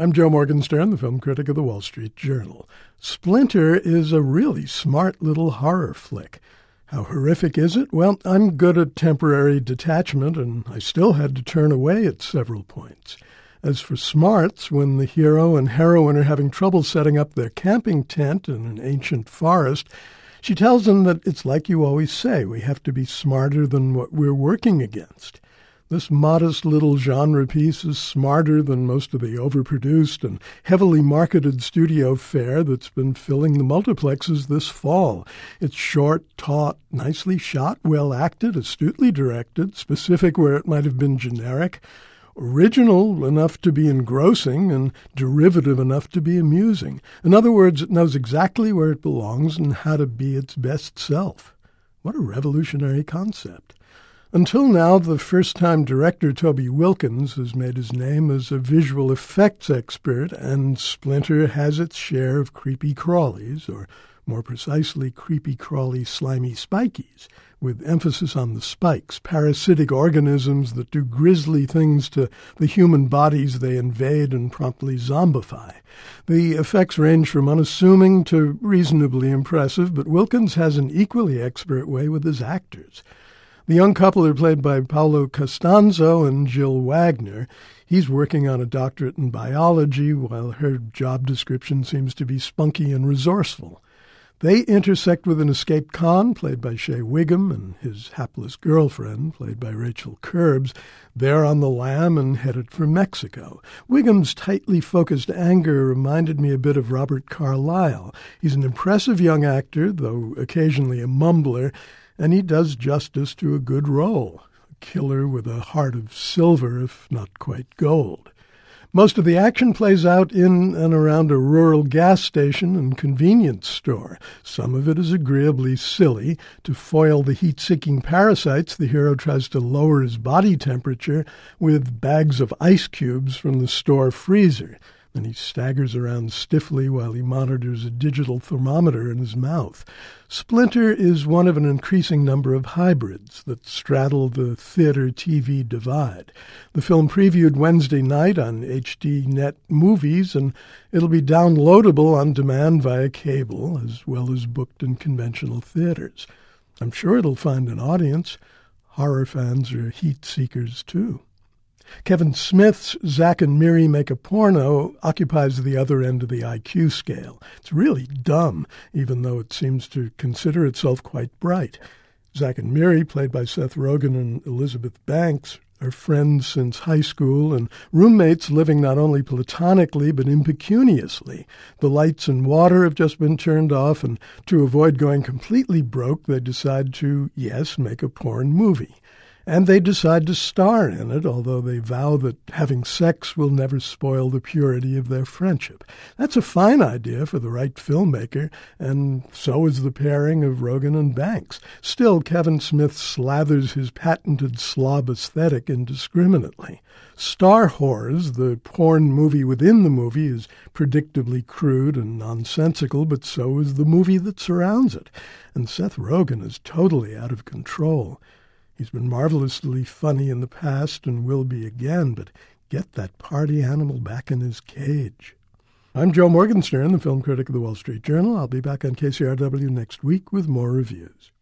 I'm Joe Morgenstern, the film critic of the Wall Street Journal. Splinter is a really smart little horror flick. How horrific is it? Well, I'm good at temporary detachment, and I still had to turn away at several points. As for smarts, when the hero and heroine are having trouble setting up their camping tent in an ancient forest, she tells them that it's like you always say, we have to be smarter than what we're working against. This modest little genre piece is smarter than most of the overproduced and heavily marketed studio fare that's been filling the multiplexes this fall. It's short, taut, nicely shot, well acted, astutely directed, specific where it might have been generic, original enough to be engrossing, and derivative enough to be amusing. In other words, it knows exactly where it belongs and how to be its best self. What a revolutionary concept. Until now, the first time director Toby Wilkins has made his name as a visual effects expert, and Splinter has its share of creepy crawlies, or more precisely, creepy crawly slimy spikies, with emphasis on the spikes, parasitic organisms that do grisly things to the human bodies they invade and promptly zombify. The effects range from unassuming to reasonably impressive, but Wilkins has an equally expert way with his actors. The young couple are played by Paulo Costanzo and Jill Wagner. He's working on a doctorate in biology, while her job description seems to be spunky and resourceful. They intersect with an escaped con, played by Shea Whigham, and his hapless girlfriend, played by Rachel Kerbs. They're on the lam and headed for Mexico. Whigham's tightly focused anger reminded me a bit of Robert Carlyle. He's an impressive young actor, though occasionally a mumbler, and he does justice to a good role. A killer with a heart of silver, if not quite gold. Most of the action plays out in and around a rural gas station and convenience store. Some of it is agreeably silly. To foil the heat seeking parasites, the hero tries to lower his body temperature with bags of ice cubes from the store freezer and he staggers around stiffly while he monitors a digital thermometer in his mouth. Splinter is one of an increasing number of hybrids that straddle the theater TV divide. The film previewed Wednesday night on HDNet Movies, and it'll be downloadable on demand via cable, as well as booked in conventional theaters. I'm sure it'll find an audience. Horror fans are heat seekers, too. Kevin Smith's Zack and Miri Make a Porno occupies the other end of the IQ scale. It's really dumb, even though it seems to consider itself quite bright. Zack and Miri, played by Seth Rogen and Elizabeth Banks, are friends since high school and roommates living not only platonically but impecuniously. The lights and water have just been turned off, and to avoid going completely broke, they decide to, yes, make a porn movie and they decide to star in it, although they vow that having sex will never spoil the purity of their friendship. That's a fine idea for the right filmmaker, and so is the pairing of Rogen and Banks. Still, Kevin Smith slathers his patented slob aesthetic indiscriminately. Star Whores, the porn movie within the movie, is predictably crude and nonsensical, but so is the movie that surrounds it. And Seth Rogen is totally out of control. He's been marvelously funny in the past and will be again, but get that party animal back in his cage. I'm Joe Morgenstern, the film critic of the Wall Street Journal. I'll be back on KCRW next week with more reviews.